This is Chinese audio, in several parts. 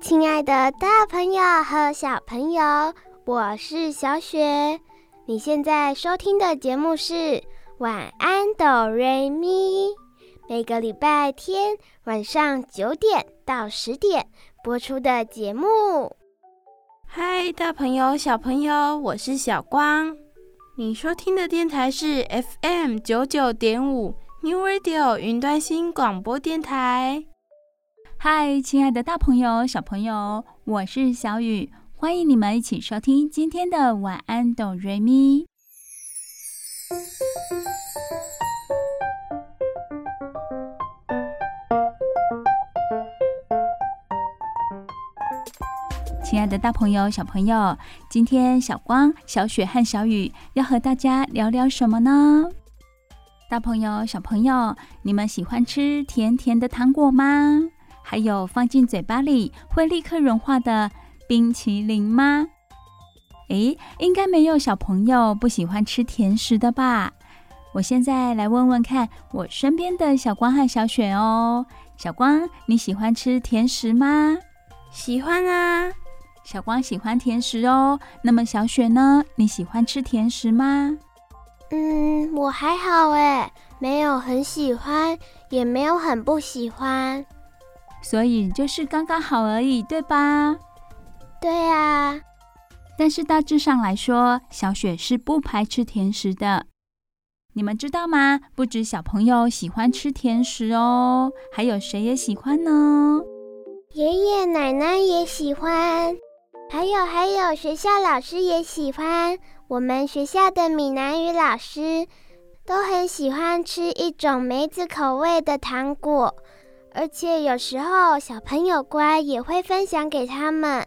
亲爱的大朋友和小朋友，我是小雪。你现在收听的节目是晚安哆瑞咪，每个礼拜天晚上九点到十点播出的节目。嗨，大朋友、小朋友，我是小光。你收听的电台是 FM 九九点五 New Radio 云端新广播电台。嗨，亲爱的大朋友、小朋友，我是小雨，欢迎你们一起收听今天的晚安哆瑞咪。亲爱的大朋友、小朋友，今天小光、小雪和小雨要和大家聊聊什么呢？大朋友、小朋友，你们喜欢吃甜甜的糖果吗？还有放进嘴巴里会立刻融化的冰淇淋吗？诶，应该没有小朋友不喜欢吃甜食的吧？我现在来问问看我身边的小光和小雪哦。小光，你喜欢吃甜食吗？喜欢啊。小光喜欢甜食哦，那么小雪呢？你喜欢吃甜食吗？嗯，我还好诶，没有很喜欢，也没有很不喜欢，所以就是刚刚好而已，对吧？对啊。但是大致上来说，小雪是不排斥甜食的。你们知道吗？不止小朋友喜欢吃甜食哦，还有谁也喜欢呢？爷爷奶奶也喜欢。还有还有，学校老师也喜欢。我们学校的闽南语老师都很喜欢吃一种梅子口味的糖果，而且有时候小朋友乖也会分享给他们。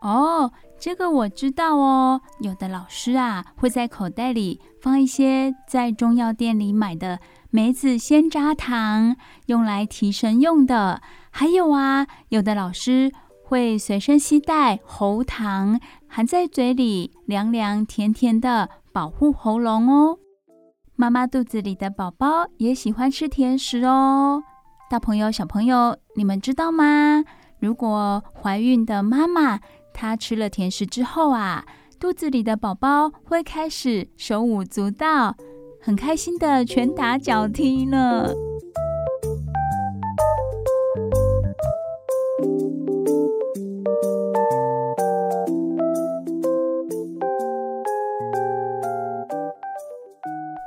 哦，这个我知道哦。有的老师啊会在口袋里放一些在中药店里买的梅子鲜榨糖，用来提神用的。还有啊，有的老师。会随身携带喉糖，含在嘴里，凉凉甜甜的，保护喉咙哦。妈妈肚子里的宝宝也喜欢吃甜食哦。大朋友、小朋友，你们知道吗？如果怀孕的妈妈她吃了甜食之后啊，肚子里的宝宝会开始手舞足蹈，很开心的拳打脚踢呢。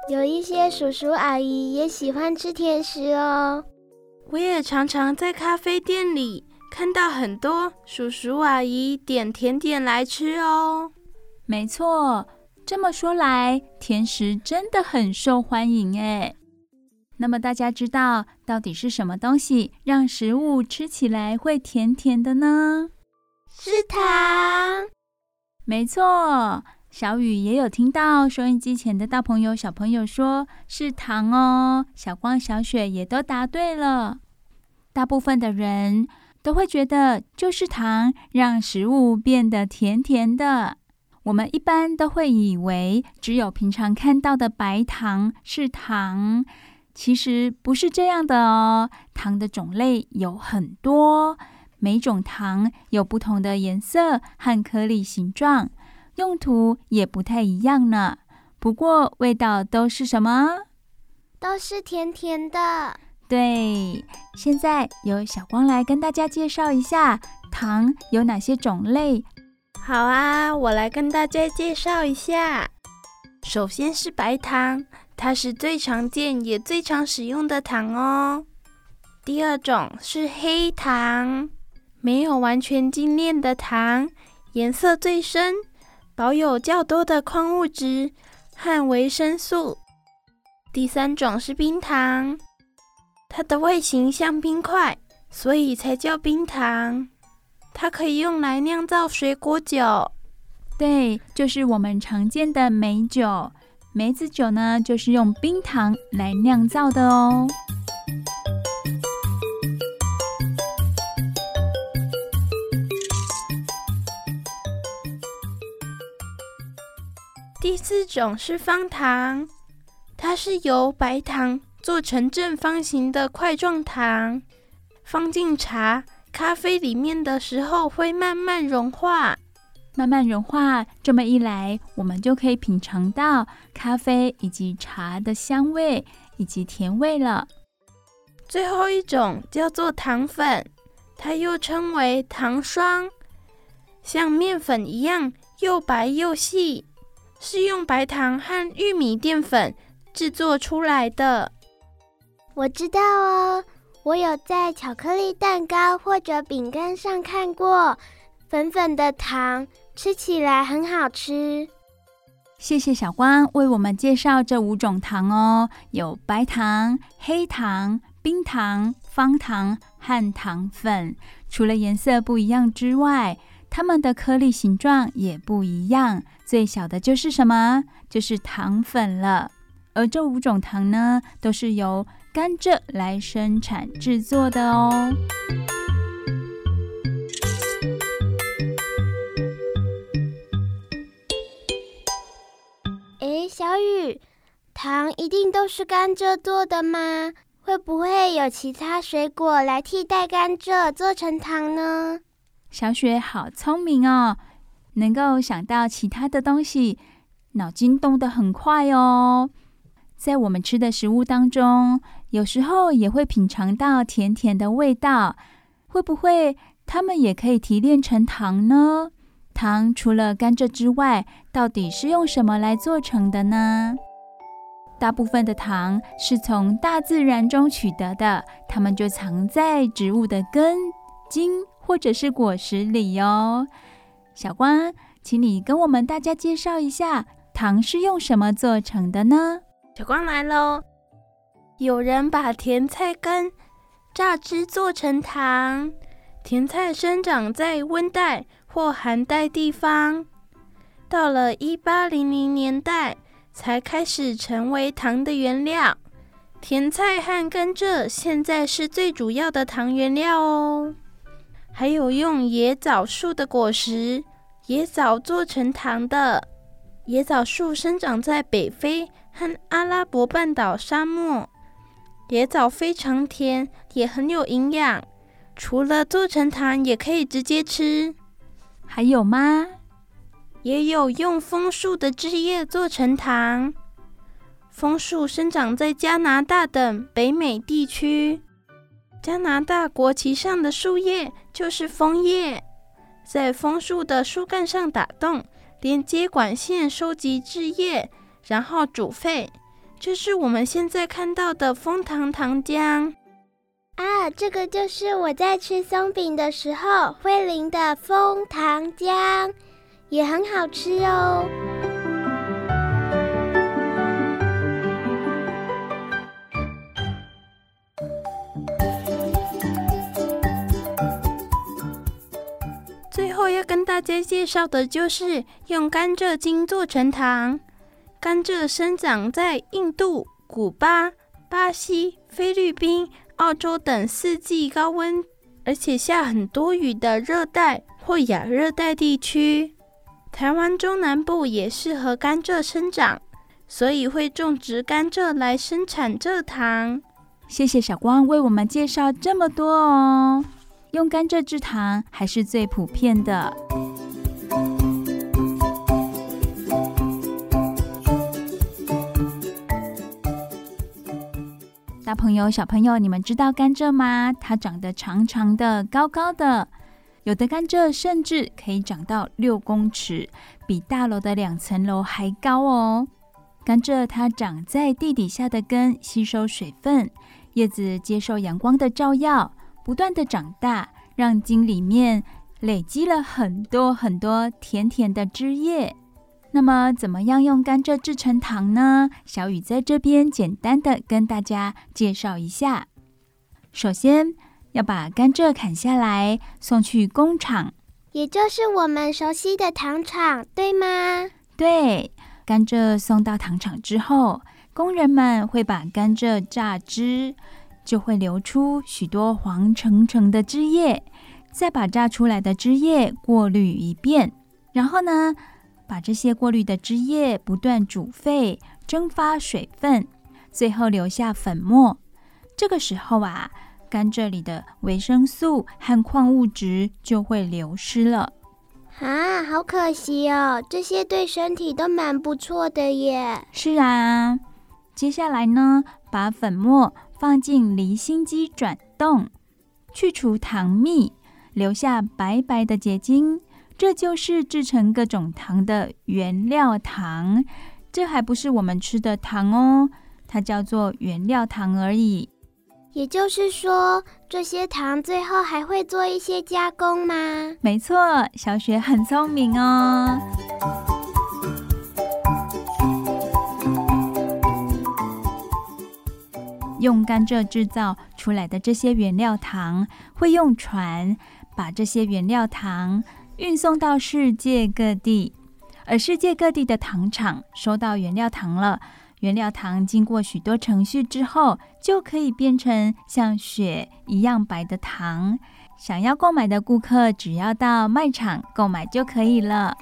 有一些叔叔阿姨也喜欢吃甜食哦。我也常常在咖啡店里看到很多叔叔阿姨点甜点来吃哦。没错，这么说来，甜食真的很受欢迎哎。那么大家知道到底是什么东西让食物吃起来会甜甜的呢？是糖。没错。小雨也有听到收音机前的大朋友、小朋友说是糖哦。小光、小雪也都答对了。大部分的人都会觉得就是糖让食物变得甜甜的。我们一般都会以为只有平常看到的白糖是糖，其实不是这样的哦。糖的种类有很多，每种糖有不同的颜色和颗粒形状。用途也不太一样呢，不过味道都是什么？都是甜甜的。对，现在由小光来跟大家介绍一下糖有哪些种类。好啊，我来跟大家介绍一下。首先是白糖，它是最常见也最常使用的糖哦。第二种是黑糖，没有完全精炼的糖，颜色最深。保有较多的矿物质和维生素。第三种是冰糖，它的外形像冰块，所以才叫冰糖。它可以用来酿造水果酒，对，就是我们常见的梅酒。梅子酒呢，就是用冰糖来酿造的哦。第四种是方糖，它是由白糖做成正方形的块状糖，放进茶。咖啡里面的时候会慢慢融化，慢慢融化。这么一来，我们就可以品尝到咖啡以及茶的香味以及甜味了。最后一种叫做糖粉，它又称为糖霜，像面粉一样又白又细，是用白糖和玉米淀粉制作出来的。我知道哦。我有在巧克力蛋糕或者饼干上看过粉粉的糖，吃起来很好吃。谢谢小光为我们介绍这五种糖哦，有白糖、黑糖、冰糖、方糖和糖粉。除了颜色不一样之外，它们的颗粒形状也不一样。最小的就是什么？就是糖粉了。而这五种糖呢，都是由甘蔗来生产制作的哦。诶，小雨，糖一定都是甘蔗做的吗？会不会有其他水果来替代甘蔗做成糖呢？小雪好聪明哦，能够想到其他的东西，脑筋动得很快哦。在我们吃的食物当中，有时候也会品尝到甜甜的味道，会不会它们也可以提炼成糖呢？糖除了甘蔗之外，到底是用什么来做成的呢？大部分的糖是从大自然中取得的，它们就藏在植物的根、茎或者是果实里哟。小光，请你跟我们大家介绍一下，糖是用什么做成的呢？小光来喽！有人把甜菜根榨汁做成糖。甜菜生长在温带或寒带地方，到了一八零零年代才开始成为糖的原料。甜菜和甘蔗现在是最主要的糖原料哦。还有用野枣树的果实、野枣做成糖的。野枣树生长在北非和阿拉伯半岛沙漠，野枣非常甜，也很有营养。除了做成糖，也可以直接吃。还有吗？也有用枫树的枝叶做成糖。枫树生长在加拿大等北美地区，加拿大国旗上的树叶就是枫叶，在枫树的树干上打洞。连接管线收集汁液，然后煮沸，这是我们现在看到的枫糖糖浆。啊，这个就是我在吃松饼的时候会淋的枫糖浆，也很好吃哦。我要跟大家介绍的就是用甘蔗精做成糖。甘蔗生长在印度、古巴、巴西、菲律宾、澳洲等四季高温，而且下很多雨的热带或亚热带地区。台湾中南部也适合甘蔗生长，所以会种植甘蔗来生产蔗糖。谢谢小光为我们介绍这么多哦。用甘蔗制糖还是最普遍的。大朋友、小朋友，你们知道甘蔗吗？它长得长长的、高高的，有的甘蔗甚至可以长到六公尺，比大楼的两层楼还高哦。甘蔗它长在地底下的根吸收水分，叶子接受阳光的照耀。不断的长大，让茎里面累积了很多很多甜甜的汁液。那么，怎么样用甘蔗制成糖呢？小雨在这边简单的跟大家介绍一下。首先，要把甘蔗砍下来送去工厂，也就是我们熟悉的糖厂，对吗？对，甘蔗送到糖厂之后，工人们会把甘蔗榨汁，就会流出许多黄澄澄的汁液，再把榨出来的汁液过滤一遍，然后呢，把这些过滤的汁液不断煮沸，蒸发水分，最后留下粉末。这个时候啊，甘蔗里的维生素和矿物质就会流失了。啊，好可惜哦！这些对身体都蛮不错的耶。是啊，接下来呢，把粉末放进离心机转动，去除糖蜜，留下白白的结晶，这就是制成各种糖的原料糖。这还不是我们吃的糖哦，它叫做原料糖而已。也就是说，这些糖最后还会做一些加工吗？没错，小雪很聪明哦。用甘蔗制造出来的这些原料糖，会用船把这些原料糖运送到世界各地，而世界各地的糖厂收到原料糖了。原料糖经过许多程序之后，就可以变成像雪一样白的糖。想要购买的顾客，只要到卖场购买就可以了。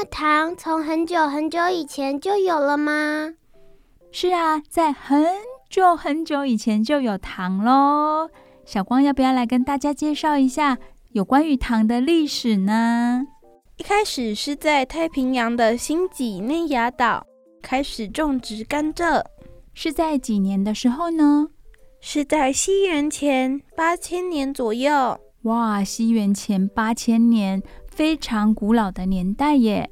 那糖从很久很久以前就有了吗？是啊，在很久很久以前就有糖喽。小光要不要来跟大家介绍一下有关于糖的历史呢？一开始是在太平洋的新几内亚岛开始种植甘蔗，是在几年的时候呢？是在西元前八千年左右。哇，西元前八千年，非常古老的年代耶。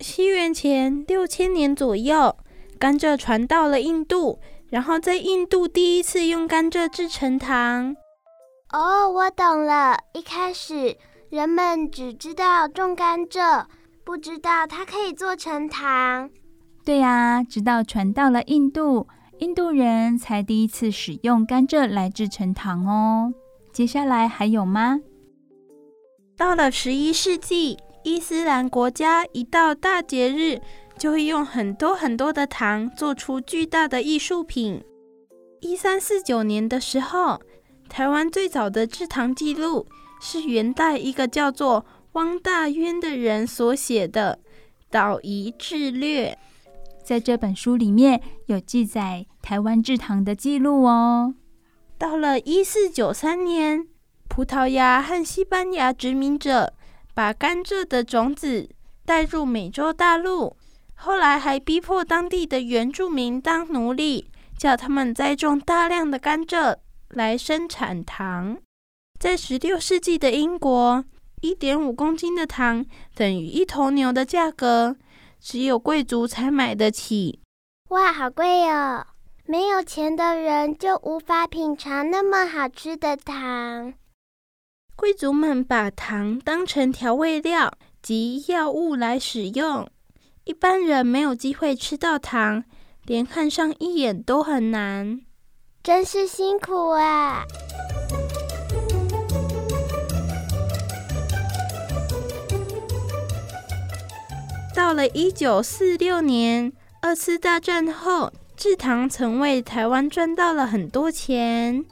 西元前六千年左右，甘蔗传到了印度。然后在印度第一次用甘蔗制成糖。哦，我懂了。一开始人们只知道种甘蔗，不知道它可以做成糖。对呀，直到传到了印度，印度人才第一次使用甘蔗来制成糖哦。接下来还有吗？到了十一世纪，伊斯兰国家一到大节日，就会用很多很多的糖做出巨大的艺术品。一三四九年的时候，台湾最早的制糖记录是元代一个叫做汪大渊的人所写的《岛夷志略》。在这本书里面有记载台湾制糖的记录哦。到了一四九三年，葡萄牙和西班牙殖民者把甘蔗的种子带入美洲大陆。后来还逼迫当地的原住民当奴隶，叫他们栽种大量的甘蔗来生产糖。在十六世纪的英国，一点五公斤的糖等于一头牛的价格，只有贵族才买得起。哇，好贵哦！没有钱的人就无法品尝那么好吃的糖。贵族们把糖当成调味料及药物来使用。一般人没有机会吃到糖，连看上一眼都很难，真是辛苦啊！到了一九四六年，二次大战后，制糖曾为台湾赚到了很多钱。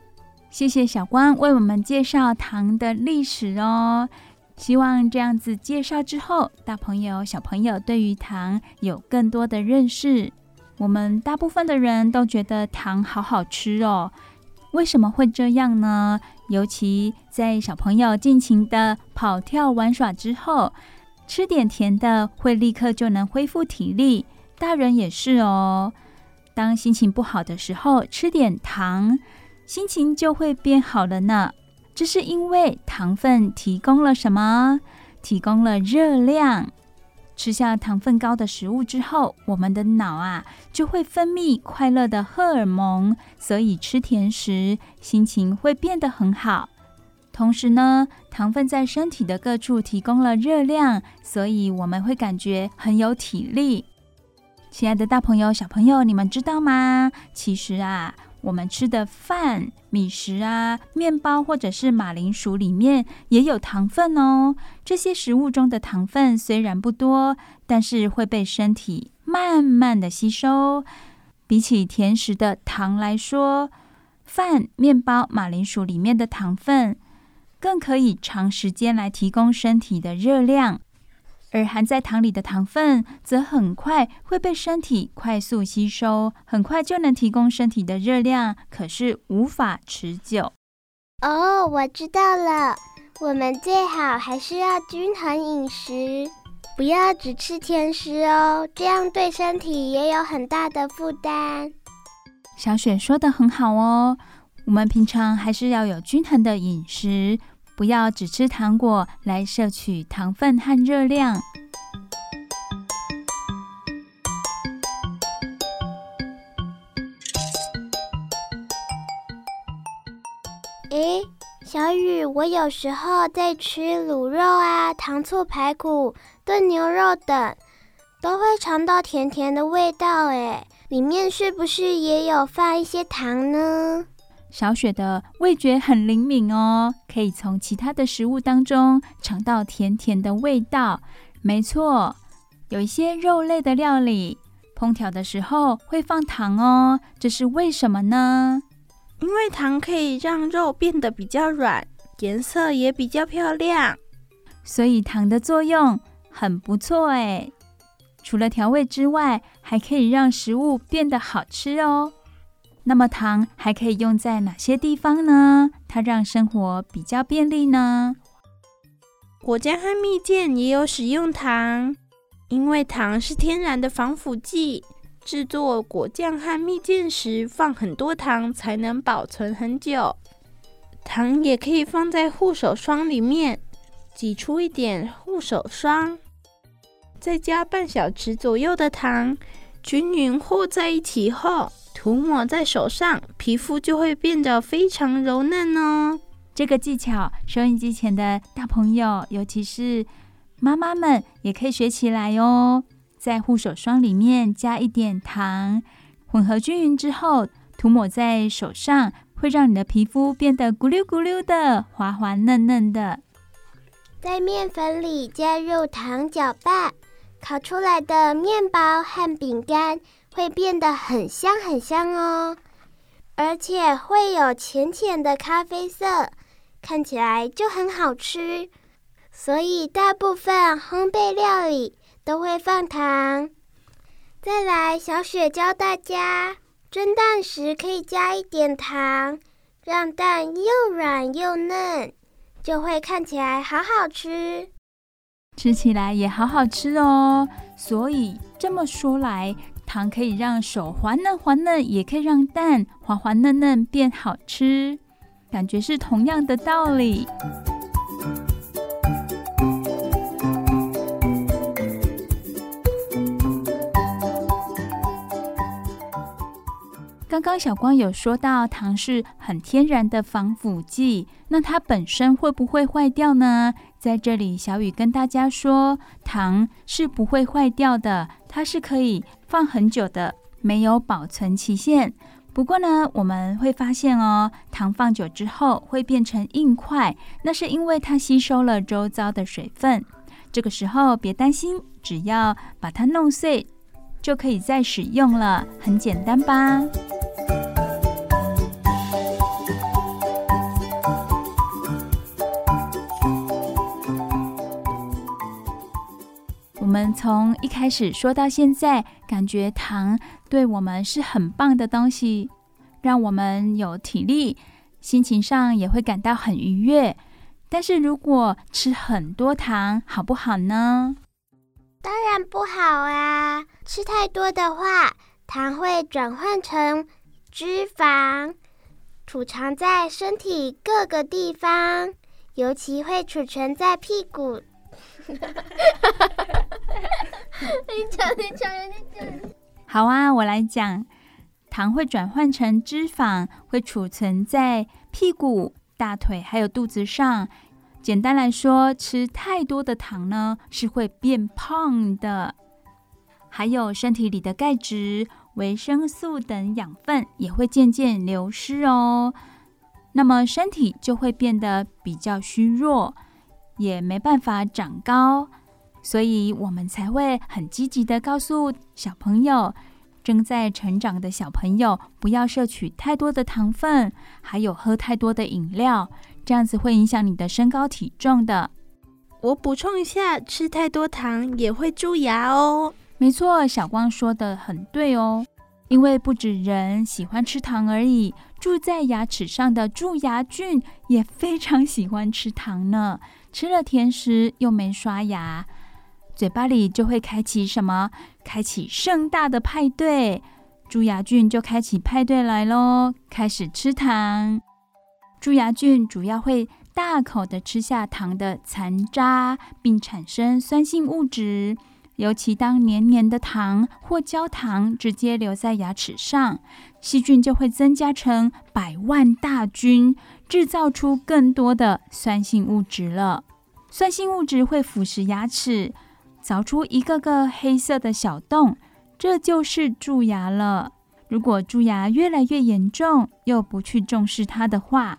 谢谢小光为我们介绍糖的历史哦。希望这样子介绍之后，大朋友、小朋友对于糖有更多的认识。我们大部分的人都觉得糖好好吃哦，为什么会这样呢？尤其在小朋友尽情的跑跳玩耍之后，吃点甜的会立刻就能恢复体力。大人也是哦，当心情不好的时候，吃点糖，心情就会变好了呢。这是因为糖分提供了什么？提供了热量。吃下糖分高的食物之后，我们的脑啊就会分泌快乐的荷尔蒙，所以吃甜食心情会变得很好。同时呢，糖分在身体的各处提供了热量，所以我们会感觉很有体力。亲爱的大朋友、小朋友，你们知道吗？其实啊，我们吃的饭、米食啊、面包或者是马铃薯里面也有糖分哦。这些食物中的糖分虽然不多，但是会被身体慢慢的吸收。比起甜食的糖来说，饭、面包、马铃薯里面的糖分更可以长时间来提供身体的热量，而含在糖里的糖分则很快会被身体快速吸收，很快就能提供身体的热量，可是无法持久。哦，我知道了，我们最好还是要均衡饮食。不要只吃甜食哦，这样对身体也有很大的负担。小雪说的很好哦，我们平常还是要有均衡的饮食，不要只吃糖果来摄取糖分和热量。诶，小雨，我有时候在吃卤肉啊、糖醋排骨。炖牛肉等都会尝到甜甜的味道，哎，里面是不是也有放一些糖呢？小雪的味觉很灵敏哦，可以从其他的食物当中尝到甜甜的味道。没错，有一些肉类的料理烹调的时候会放糖哦，这是为什么呢？因为糖可以让肉变得比较软，颜色也比较漂亮，所以糖的作用。很不错哎，除了调味之外，还可以让食物变得好吃哦。那么糖还可以用在哪些地方呢？它让生活比较便利呢？果酱和蜜饯也有使用糖，因为糖是天然的防腐剂。制作果酱和蜜饯时，放很多糖才能保存很久。糖也可以放在护手霜里面，挤出一点护手霜。再加半小匙左右的糖，均匀和在一起后，涂抹在手上，皮肤就会变得非常柔嫩哦。这个技巧，收音机前的大朋友，尤其是妈妈们，也可以学起来哦。在护手霜里面加一点糖，混合均匀之后，涂抹在手上，会让你的皮肤变得咕溜咕溜的，滑滑嫩嫩的。在面粉里加入糖搅拌。烤出来的面包和饼干会变得很香很香哦，而且会有浅浅的咖啡色，看起来就很好吃。所以大部分烘焙料理都会放糖。再来，小雪教大家蒸蛋时可以加一点糖，让蛋又软又嫩，就会看起来好好吃。吃起来也好好吃哦，所以这么说来，糖可以让手滑嫩滑嫩，也可以让蛋滑滑嫩嫩变好吃，感觉是同样的道理。刚刚小光有说到糖是很天然的防腐剂，那它本身会不会坏掉呢？在这里，小雨跟大家说，糖是不会坏掉的，它是可以放很久的，没有保存期限。不过呢，我们会发现哦，糖放久之后会变成硬块，那是因为它吸收了周遭的水分。这个时候别担心，只要把它弄碎，就可以再使用了，很简单吧？我们从一开始说到现在，感觉糖对我们是很棒的东西，让我们有体力，心情上也会感到很愉悦。但是如果吃很多糖，好不好呢？当然不好啊！吃太多的话，糖会转换成脂肪，储藏在身体各个地方，尤其会储存在屁股。你讲，你讲，你讲。好啊，我来讲。糖会转换成脂肪，会储存在屁股、大腿还有肚子上。简单来说，吃太多的糖呢，是会变胖的。还有身体里的钙质、维生素等养分也会渐渐流失哦。那么身体就会变得比较虚弱，也没办法长高。所以我们才会很积极地告诉小朋友，正在成长的小朋友不要摄取太多的糖分，还有喝太多的饮料，这样子会影响你的身高体重的。我补充一下，吃太多糖也会蛀牙哦。没错，小光说的很对哦，因为不止人喜欢吃糖而已，住在牙齿上的蛀牙菌也非常喜欢吃糖呢。吃了甜食又没刷牙。嘴巴里就会开启什么？开启盛大的派对，蛀牙菌就开启派对来喽，开始吃糖。蛀牙菌主要会大口的吃下糖的残渣，并产生酸性物质。尤其当黏黏的糖或焦糖直接留在牙齿上，细菌就会增加成百万大军，制造出更多的酸性物质了。酸性物质会腐蚀牙齿。凿出一个个黑色的小洞，这就是蛀牙了。如果蛀牙越来越严重，又不去重视它的话，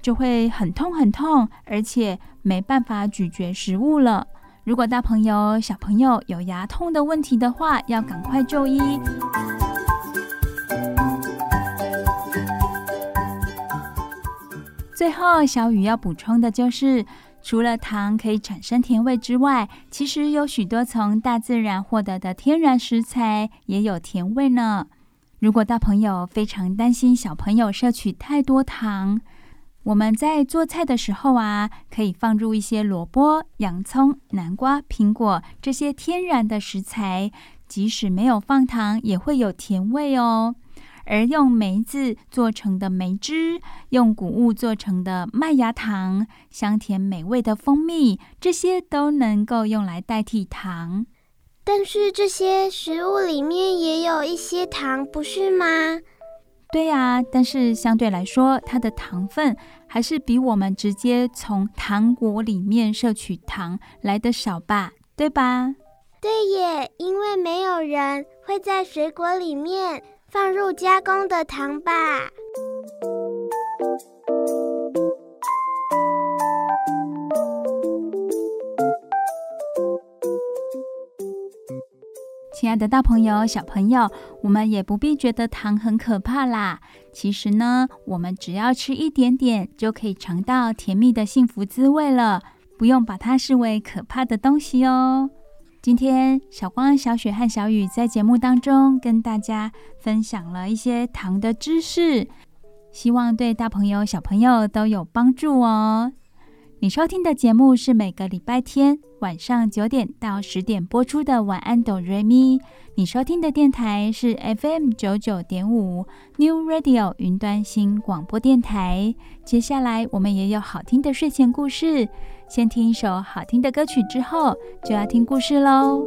就会很痛很痛，而且没办法咀嚼食物了。如果大朋友、小朋友有牙痛的问题的话，要赶快就医。最后，小雨要补充的就是。除了糖可以产生甜味之外，其实有许多从大自然获得的天然食材也有甜味呢。如果大朋友非常担心小朋友摄取太多糖，我们在做菜的时候啊，可以放入一些萝卜、洋葱、南瓜、苹果这些天然的食材，即使没有放糖，也会有甜味哦。而用梅子做成的梅汁，用谷物做成的麦芽糖，香甜美味的蜂蜜，这些都能够用来代替糖。但是这些食物里面也有一些糖，不是吗？对呀，但是相对来说，它的糖分还是比我们直接从糖果里面摄取糖来的少吧？对吧？对耶，因为没有人会在水果里面。放入加工的糖吧。亲爱的大朋友、小朋友，我们也不必觉得糖很可怕啦。其实呢，我们只要吃一点点，就可以尝到甜蜜的幸福滋味了，不用把它视为可怕的东西哦。今天，小光、小雪和小雨在节目当中跟大家分享了一些糖的知识，希望对大朋友、小朋友都有帮助哦。你收听的节目是每个礼拜天晚上九点到十点播出的《晚安，哆瑞咪》。你收听的电台是 FM 九九点五 New Radio 云端新广播电台。接下来，我们也有好听的睡前故事。先听一首好听的歌曲，之后就要听故事喽。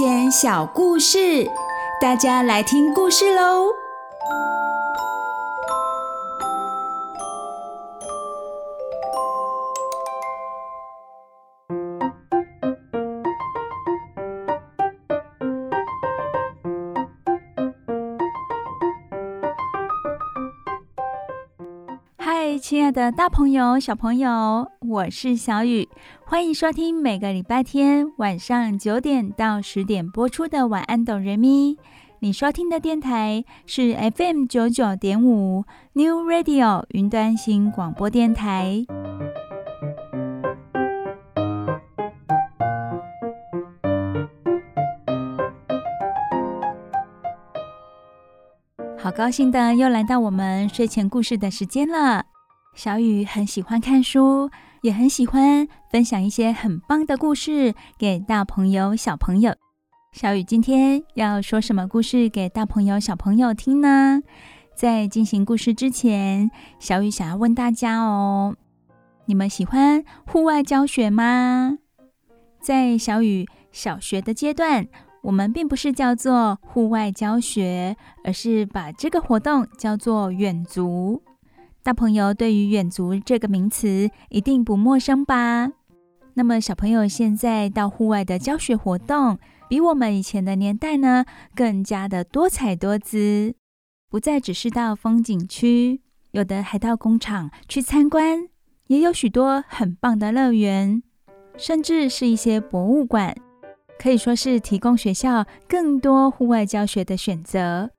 睡前小故事，大家来听故事喽。嗨亲爱的大朋友、小朋友，我是小雨，欢迎收听每个礼拜天晚上九点到十点播出的《晚安，哆瑞咪》。你收听的电台是 FM 九九点五 New Radio 云端新广播电台。好高兴的，又来到我们睡前故事的时间了。小雨很喜欢看书，也很喜欢分享一些很棒的故事给大朋友、小朋友。小雨今天要说什么故事给大朋友、小朋友听呢？在进行故事之前，小雨想要问大家哦，你们喜欢户外教学吗？在小雨小学的阶段，我们并不是叫做户外教学，而是把这个活动叫做远足。大朋友对于远足这个名词一定不陌生吧？那么小朋友现在到户外的教学活动，比我们以前的年代呢，更加的多彩多姿，不再只是到风景区，有的还到工厂去参观，也有许多很棒的乐园，甚至是一些博物馆，可以说是提供学校更多户外教学的选择。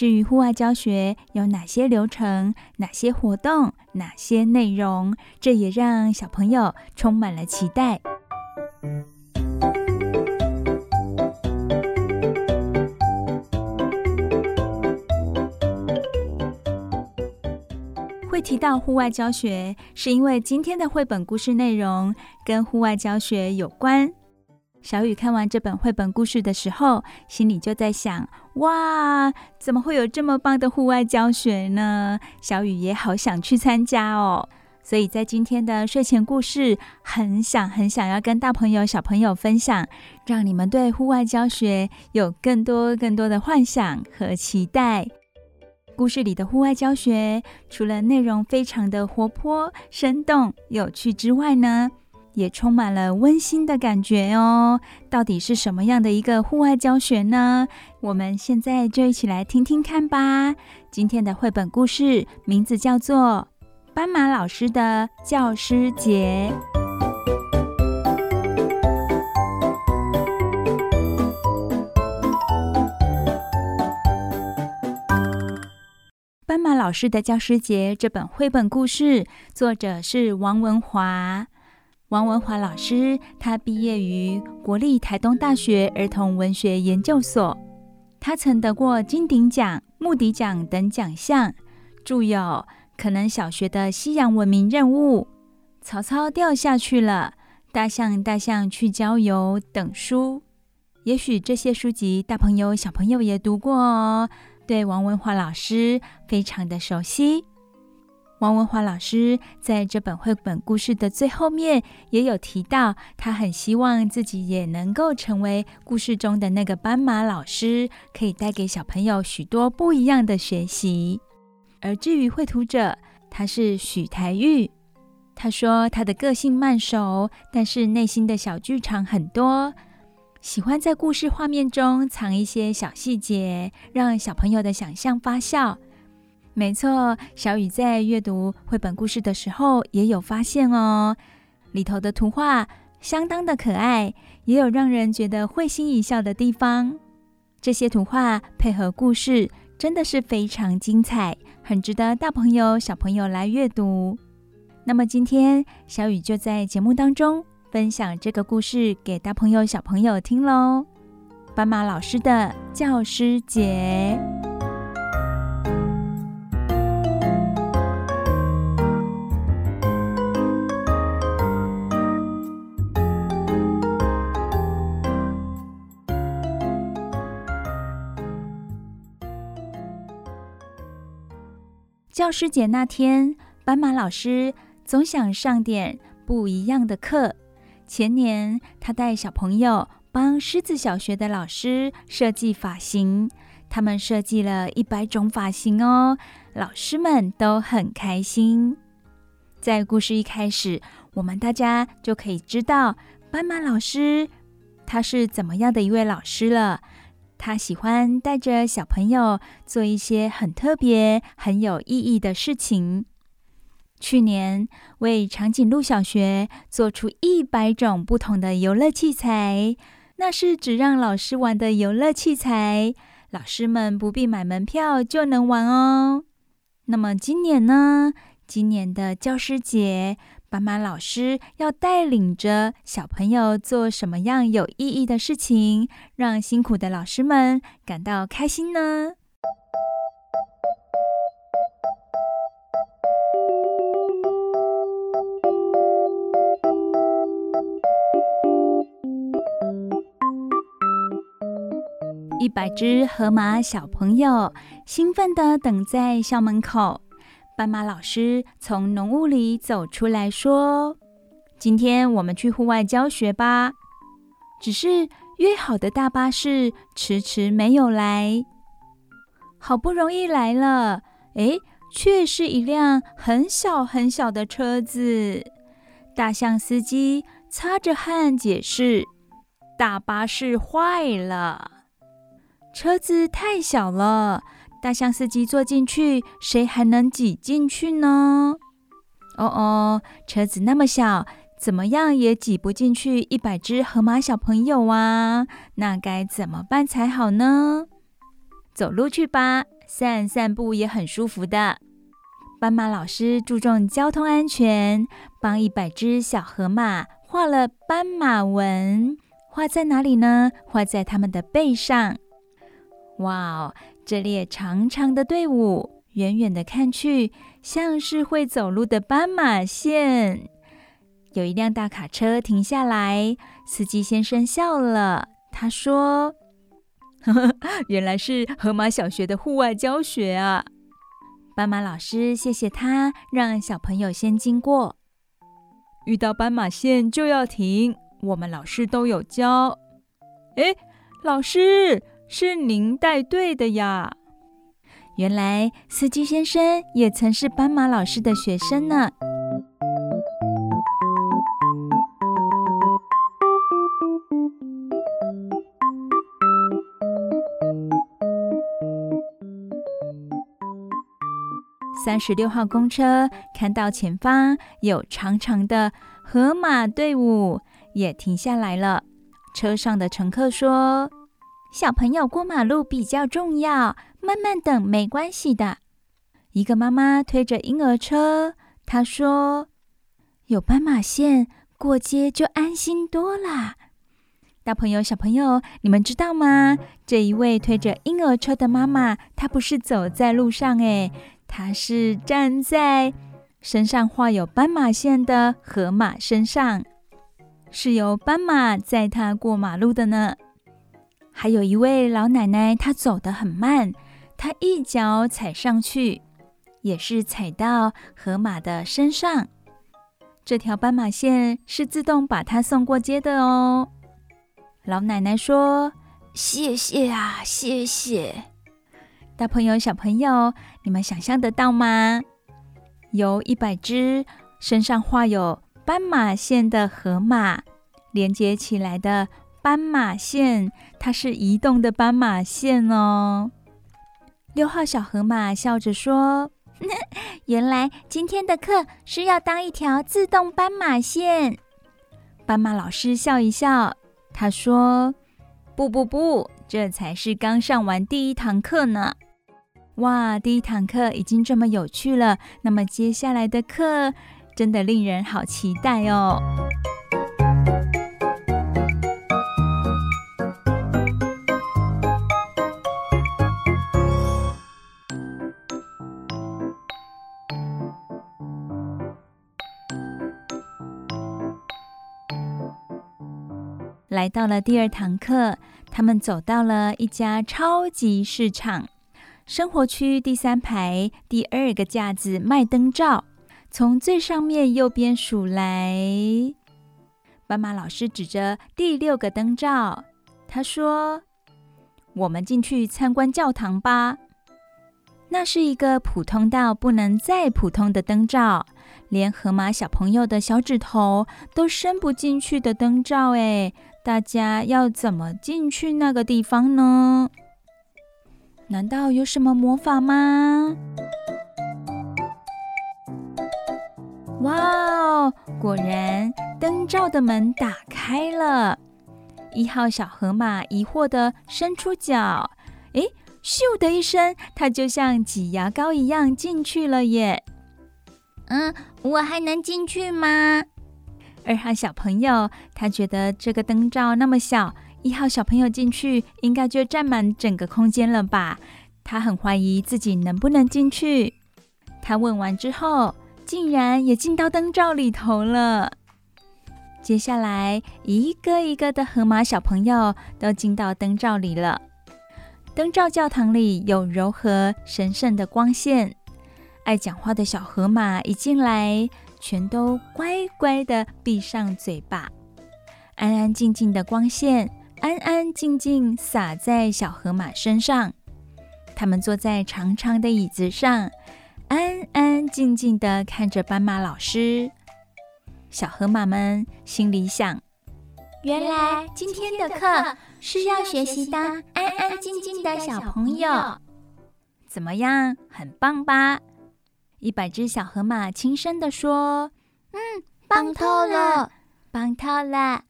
至于户外教学有哪些流程、哪些活动、哪些内容，这也让小朋友充满了期待。会提到户外教学，是因为今天的绘本故事内容跟户外教学有关。小雨看完这本绘本故事的时候，心里就在想：哇，怎么会有这么棒的户外教学呢？小雨也好想去参加哦。所以在今天的睡前故事，很想很想要跟大朋友、小朋友分享，让你们对户外教学有更多更多的幻想和期待。故事里的户外教学，除了内容非常的活泼、生动、有趣之外呢，也充满了温馨的感觉哦。到底是什么样的一个户外教学呢？我们现在就一起来听听看吧。今天的绘本故事名字叫做《斑马老师的教师节》。斑马老师的教师节这本绘本故事，作者是王文华。王文华老师，他毕业于国立台东大学儿童文学研究所，他曾得过金鼎奖、木笛奖等奖项，著有《可能小学的西洋文明任务》、《曹操掉下去了》、《大象大象去郊游》等书。也许这些书籍大朋友小朋友也读过哦。对王文华老师非常的熟悉。王文华老师在这本绘本故事的最后面也有提到，他很希望自己也能够成为故事中的那个斑马老师，可以带给小朋友许多不一样的学习。而至于绘图者，他是许台玉。他说他的个性慢熟，但是内心的小剧场很多。喜欢在故事画面中藏一些小细节，让小朋友的想象发酵。没错，小雨在阅读绘本故事的时候也有发现哦，里头的图画相当的可爱，也有让人觉得会心一笑的地方。这些图画配合故事，真的是非常精彩，很值得大朋友小朋友来阅读。那么今天小雨就在节目当中。分享这个故事给大朋友、小朋友听喽！斑马老师的教师节。教师节那天，斑马老师总想上点不一样的课。前年，他带小朋友帮狮子小学的老师设计发型，他们设计了一百种发型哦，老师们都很开心。在故事一开始，我们大家就可以知道斑马老师他是怎么样的一位老师了。他喜欢带着小朋友做一些很特别、很有意义的事情。去年为长颈鹿小学做出一百种不同的游乐器材，那是只让老师玩的游乐器材，老师们不必买门票就能玩哦。那么今年呢？今年的教师节，斑马老师要带领着小朋友做什么样有意义的事情，让辛苦的老师们感到开心呢？一百只河马小朋友兴奋地等在校门口。斑马老师从浓雾里走出来说：“今天我们去户外教学吧。”只是约好的大巴士迟迟没有来。好不容易来了，哎，却是一辆很小很小的车子。大象司机擦着汗解释：“大巴士坏了，车子太小了。”大象司机坐进去，谁还能挤进去呢？哦哦，车子那么小，怎么样也挤不进去一百只河马小朋友啊！那该怎么办才好呢？走路去吧，散散步也很舒服的。斑马老师注重交通安全，帮一百只小河马画了斑马纹，画在哪里呢？画在它们的背上。哇哦！这列长长的队伍，远远的看去，像是会走路的斑马线。有一辆大卡车停下来，司机先生笑了，他说：“呵呵，原来是河马小学的户外教学啊！”斑马老师谢谢他，让小朋友先经过。遇到斑马线就要停，我们老师都有教。哎，老师。是您带队的呀？原来司机先生也曾是斑马老师的学生呢。三十六号公车看到前方有长长的河马队伍，也停下来了。车上的乘客说。小朋友过马路比较重要，慢慢等没关系的。一个妈妈推着婴儿车，她说：“有斑马线，过街就安心多了。”大朋友、小朋友，你们知道吗？这一位推着婴儿车的妈妈，她不是走在路上，诶，她是站在身上画有斑马线的河马身上，是由斑马载她过马路的呢。还有一位老奶奶，她走得很慢，她一脚踩上去，也是踩到河马的身上。这条斑马线是自动把她送过街的哦。老奶奶说：“谢谢啊，谢谢。”大朋友、小朋友，你们想象得到吗？由一百只身上画有斑马线的河马连接起来的。斑马线，它是移动的斑马线哦。六号小河马笑着说：“ 原来今天的课是要当一条自动斑马线。”斑马老师笑一笑，他说：“不不不，这才是刚上完第一堂课呢。”哇，第一堂课已经这么有趣了，那么接下来的课真的令人好期待哦。来到了第二堂课，他们走到了一家超级市场，生活区第三排第二个架子卖灯罩，从最上面右边数来。斑马老师指着第六个灯罩，他说：“我们进去参观教堂吧。”那是一个普通到不能再普通的灯罩，连河马小朋友的小指头都伸不进去的灯罩，哎。大家要怎么进去那个地方呢？难道有什么魔法吗？哇哦！果然，灯罩的门打开了。一号小河马疑惑地伸出脚，诶，咻的一声，它就像挤牙膏一样进去了耶。嗯，我还能进去吗？二号小朋友，他觉得这个灯罩那么小，一号小朋友进去应该就占满整个空间了吧？他很怀疑自己能不能进去。他问完之后，竟然也进到灯罩里头了。接下来，一个一个的河马小朋友都进到灯罩里了。灯罩教堂里有柔和神圣的光线。爱讲话的小河马一进来，全都乖乖地闭上嘴巴。安安静静的光线，安安静静洒在小河马身上。他们坐在长长的椅子上，安安静静地看着斑马老师。小河马们心里想：原来今天的课是要学习当安安静静的小朋友。怎么样？很棒吧？一百只小河马轻声地说：“嗯，棒透了，棒透了。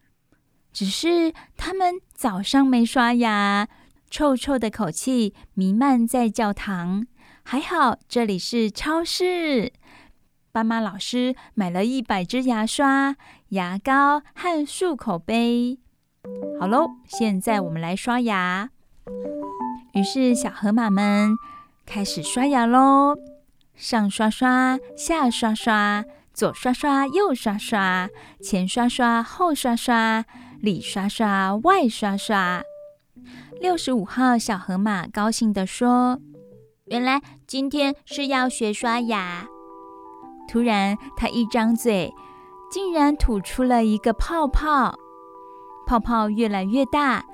只是他们早上没刷牙，臭臭的口气弥漫在教堂。还好这里是超市，斑马老师买了一百支牙刷、牙膏和漱口杯。好喽，现在我们来刷牙。于是小河马们开始刷牙喽。”上刷刷，下刷刷，左刷刷，右刷刷，前刷刷，后刷刷，里刷刷，外刷刷。六十五号小河马高兴地说：“原来今天是要学刷牙。”突然，它一张嘴，竟然吐出了一个泡泡，泡泡越来越大，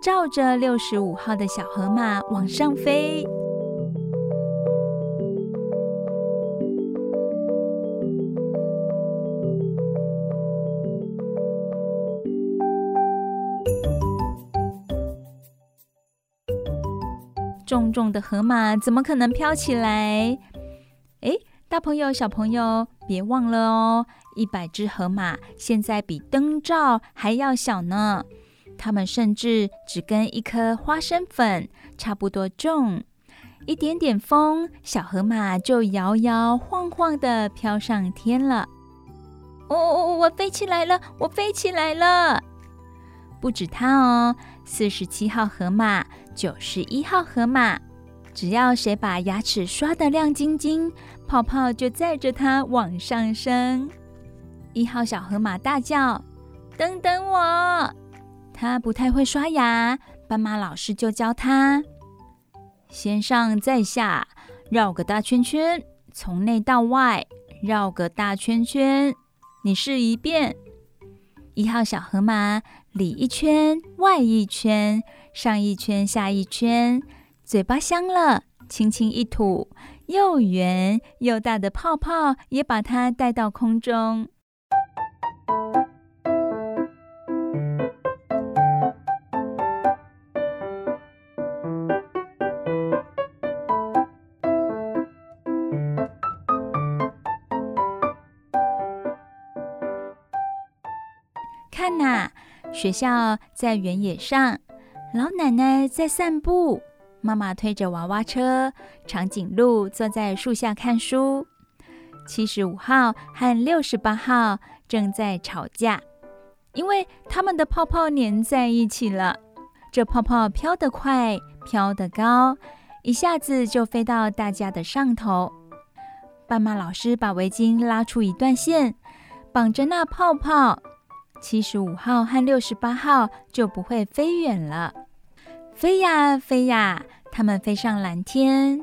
照着六十五号的小河马往上飞。重重的河马怎么可能飘起来？哎，大朋友、小朋友，别忘了哦！一百只河马现在比灯罩还要小呢，它们甚至只跟一颗花生粉差不多重。一点点风，小河马就摇摇晃晃地飘上天了。哦哦哦，我飞起来了！我飞起来了！不止它哦。四十七号河马，九十一号河马，只要谁把牙齿刷得亮晶晶，泡泡就载着它往上升。一号小河马大叫：“等等我！”他不太会刷牙，斑马老师就教他：先上再下，绕个大圈圈，从内到外绕个大圈圈。你试一遍。一号小河马。里一圈，外一圈，上一圈，下一圈，嘴巴香了，轻轻一吐，又圆又大的泡泡也把它带到空中。看呐！学校在原野上，老奶奶在散步，妈妈推着娃娃车，长颈鹿坐在树下看书。七十五号和六十八号正在吵架，因为他们的泡泡粘在一起了。这泡泡飘得快，飘得高，一下子就飞到大家的上头。斑马老师把围巾拉出一段线，绑着那泡泡。七十五号和六十八号就不会飞远了。飞呀飞呀，它们飞上蓝天。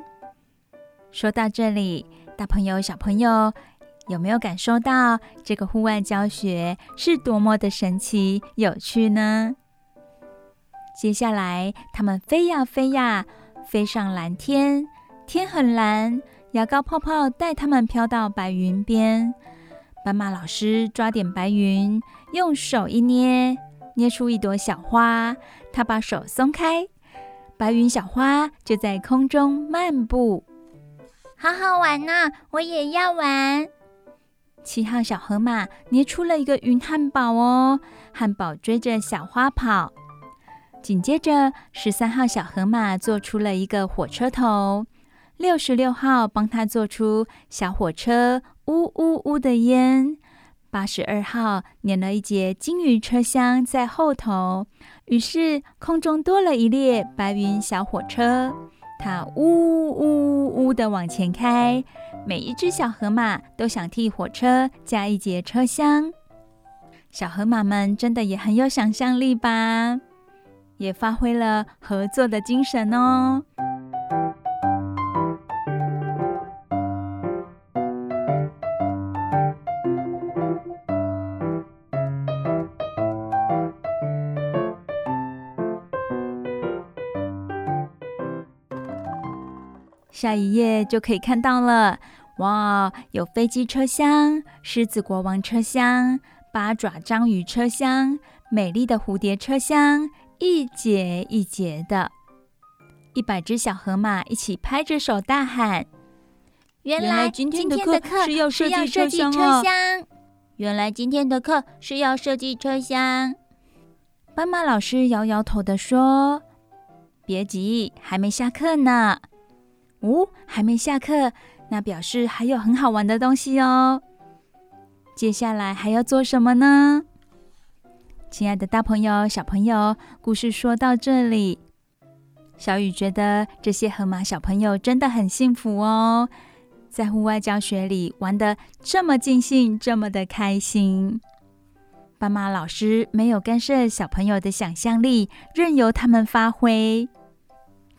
说到这里，大朋友、小朋友有没有感受到这个户外教学是多么的神奇、有趣呢？接下来，它们飞呀飞呀，飞上蓝天，天很蓝，牙膏泡泡带它们飘到白云边。斑马老师抓点白云，用手一捏，捏出一朵小花。他把手松开，白云小花就在空中漫步，好好玩呢！我也要玩。七号小河马捏出了一个云汉堡哦，汉堡追着小花跑。紧接着，十三号小河马做出了一个火车头，六十六号帮他做出小火车。呜呜呜的烟，八十二号粘了一节金鱼车厢在后头，于是空中多了一列白云小火车，它呜呜呜的往前开，每一只小河马都想替火车加一节车厢。小河马们真的也很有想象力吧？也发挥了合作的精神哦。下一页就可以看到了，哇，有飞机车厢、狮子国王车厢、八爪章鱼车厢、美丽的蝴蝶车厢，一节一节的，一百只小河马一起拍着手大喊：“原来今天的课是要设计车厢！原来今天的课是要设计车厢！”斑马老师摇摇头地说：“别急，还没下课呢。”哦，还没下课，那表示还有很好玩的东西哦。接下来还要做什么呢？亲爱的大朋友、小朋友，故事说到这里，小雨觉得这些河马小朋友真的很幸福哦，在户外教学里玩得这么尽兴，这么的开心。斑马老师没有干涉小朋友的想象力，任由他们发挥。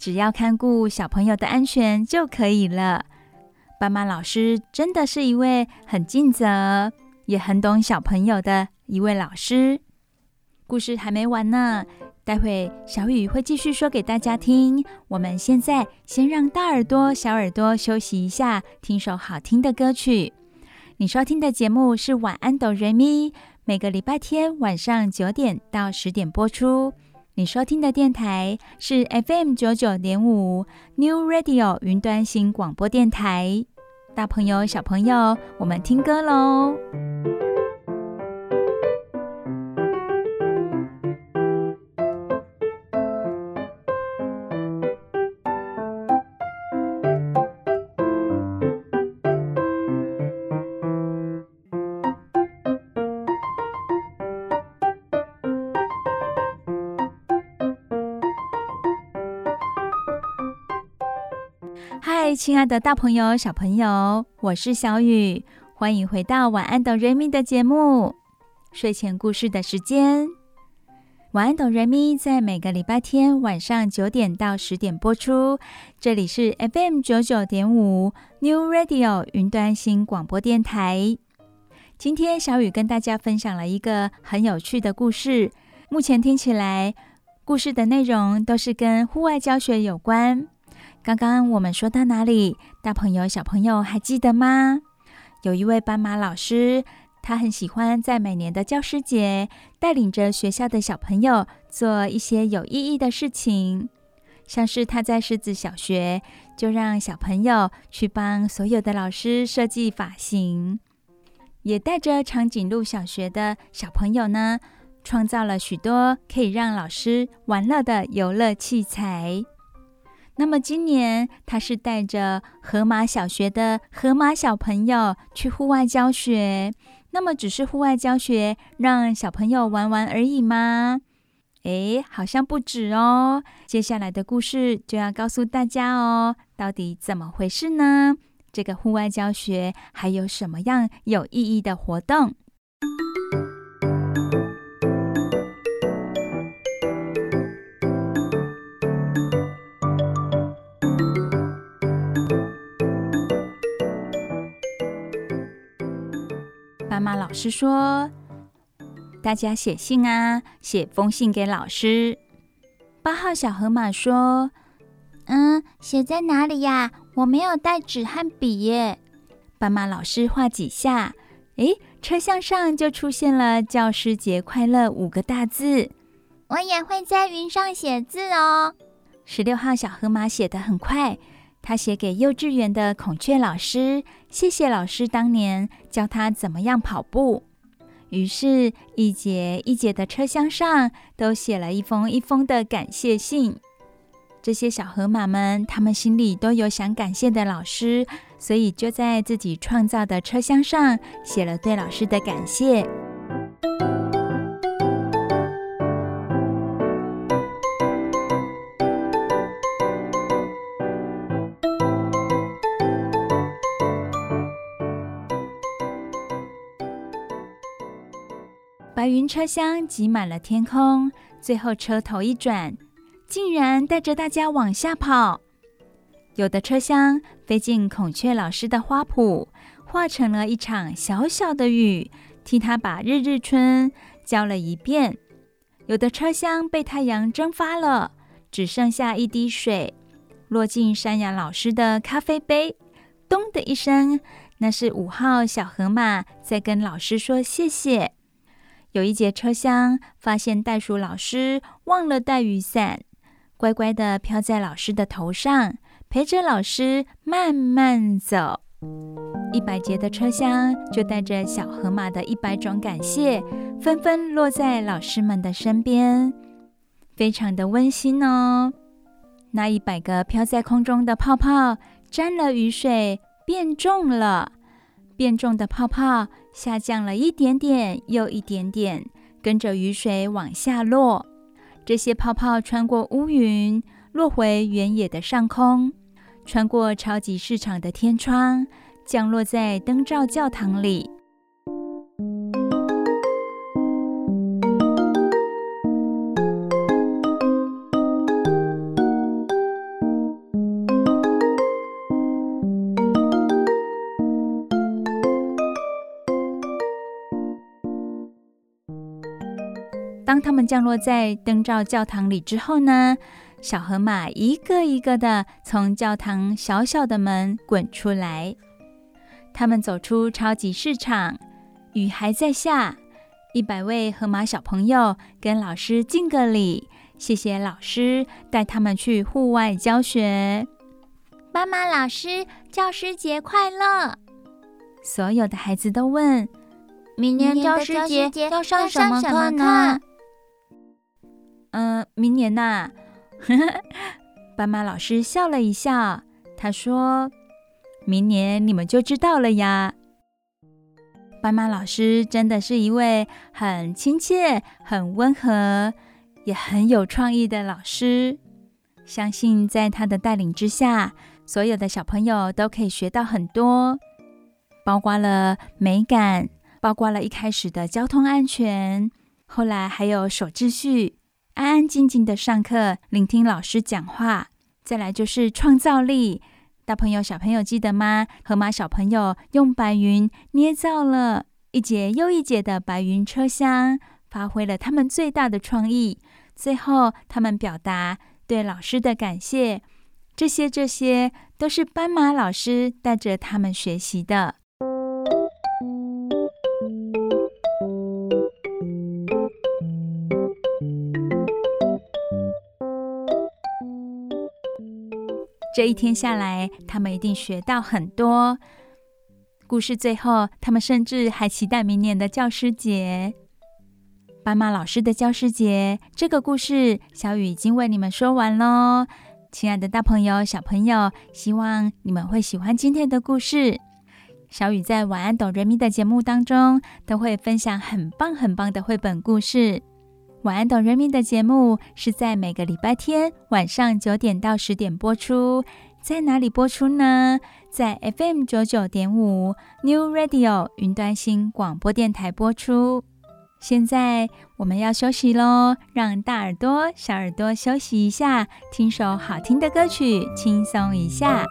只要看顾小朋友的安全就可以了。斑马老师真的是一位很尽责，也很懂小朋友的一位老师。故事还没完呢，待会小雨会继续说给大家听。我们现在先让大耳朵、小耳朵休息一下，听首好听的歌曲。你收听的节目是《晚安，哆瑞咪》，每个礼拜天晚上九点到十点播出。你收听的电台是 FM 九九点五 New Radio 云端新广播电台。大朋友、小朋友，我们听歌喽。亲爱的大朋友、小朋友，我是小雨，欢迎回到晚安哆瑞咪的节目，睡前故事的时间。晚安哆瑞咪在每个礼拜天晚上九点到十点播出，这里是 FM 九九点五 New Radio 云端新广播电台。今天小雨跟大家分享了一个很有趣的故事，目前听起来故事的内容都是跟户外教学有关。刚刚我们说到哪里？大朋友、小朋友还记得吗？有一位斑马老师，他很喜欢在每年的教师节带领着学校的小朋友做一些有意义的事情，像是他在狮子小学就让小朋友去帮所有的老师设计发型，也带着长颈鹿小学的小朋友呢，创造了许多可以让老师玩乐的游乐器材。那么今年他是带着河马小学的河马小朋友去户外教学。那么只是户外教学，让小朋友玩玩而已吗？诶，好像不止哦。接下来的故事就要告诉大家哦，到底怎么回事呢？这个户外教学还有什么样有意义的活动？斑马老师说：“大家写信啊，写封信给老师。”八号小河马说：“嗯，写在哪里呀？我没有带纸和笔耶。”斑马老师画几下，诶，车厢上就出现了“教师节快乐”五个大字。我也会在云上写字哦。十六号小河马写得很快。他写给幼稚园的孔雀老师，谢谢老师当年教他怎么样跑步。于是，一节一节的车厢上都写了一封一封的感谢信。这些小河马们，他们心里都有想感谢的老师，所以就在自己创造的车厢上写了对老师的感谢。白云车厢挤满了天空，最后车头一转，竟然带着大家往下跑。有的车厢飞进孔雀老师的花圃，化成了一场小小的雨，替他把日日春浇了一遍。有的车厢被太阳蒸发了，只剩下一滴水落进山羊老师的咖啡杯，咚的一声，那是五号小河马在跟老师说谢谢。有一节车厢发现袋鼠老师忘了带雨伞，乖乖地飘在老师的头上，陪着老师慢慢走。一百节的车厢就带着小河马的一百种感谢，纷纷落在老师们的身边，非常的温馨哦。那一百个飘在空中的泡泡沾了雨水，变重了。变重的泡泡下降了一点点又一点点，跟着雨水往下落。这些泡泡穿过乌云，落回原野的上空，穿过超级市场的天窗，降落在灯罩教堂里。他们降落在灯罩教堂里之后呢，小河马一个一个的从教堂小小的门滚出来。他们走出超级市场，雨还在下。一百位河马小朋友跟老师敬个礼，谢谢老师带他们去户外教学。妈妈老师，教师节快乐！所有的孩子都问：明年教师节要上什么课呢？嗯、明年呐、啊，斑马老师笑了一笑，他说：“明年你们就知道了呀。”斑马老师真的是一位很亲切、很温和，也很有创意的老师。相信在他的带领之下，所有的小朋友都可以学到很多，包括了美感，包括了一开始的交通安全，后来还有守秩序。安安静静的上课，聆听老师讲话。再来就是创造力，大朋友、小朋友记得吗？河马小朋友用白云捏造了一节又一节的白云车厢，发挥了他们最大的创意。最后，他们表达对老师的感谢。这些这些都是斑马老师带着他们学习的。这一天下来，他们一定学到很多。故事最后，他们甚至还期待明年的教师节。斑马老师的教师节这个故事，小雨已经为你们说完喽。亲爱的大朋友、小朋友，希望你们会喜欢今天的故事。小雨在晚安，哆瑞咪的节目当中，都会分享很棒很棒的绘本故事。晚安，哆瑞咪的节目是在每个礼拜天晚上九点到十点播出，在哪里播出呢？在 FM 九九点五 New Radio 云端新广播电台播出。现在我们要休息喽，让大耳朵、小耳朵休息一下，听首好听的歌曲，轻松一下。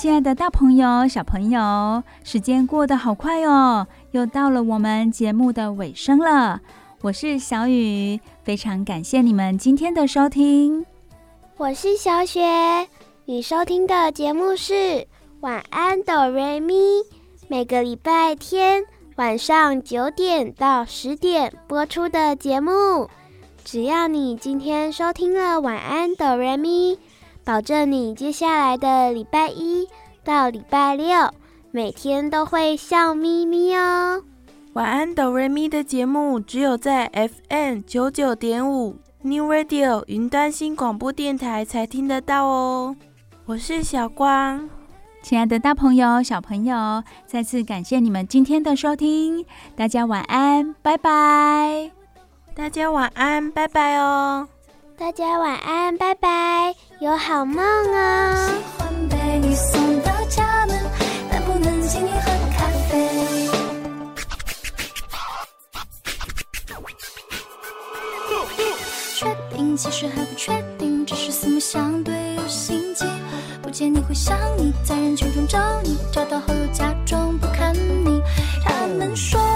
亲爱的大朋友、小朋友，时间过得好快哦，又到了我们节目的尾声了。我是小雨，非常感谢你们今天的收听。我是小雪，你收听的节目是晚安哆瑞咪，每个礼拜天晚上九点到十点播出的节目。只要你今天收听了晚安哆瑞咪。保证你接下来的礼拜一到礼拜六，每天都会笑眯眯哦。晚安哆瑞咪的节目只有在 FM 九九点五 New Radio 云端新广播电台才听得到哦。我是小光，亲爱的大朋友、小朋友，再次感谢你们今天的收听，大家晚安，拜拜。大家晚安，拜拜哦。大家晚安，拜拜，有好梦啊。喜欢被你送到家门，但不能请你喝咖啡。确定其实还不确定，只是四目相对有心悸。不见你会想你，在人群中找你，找到后又假装不看你。他们说。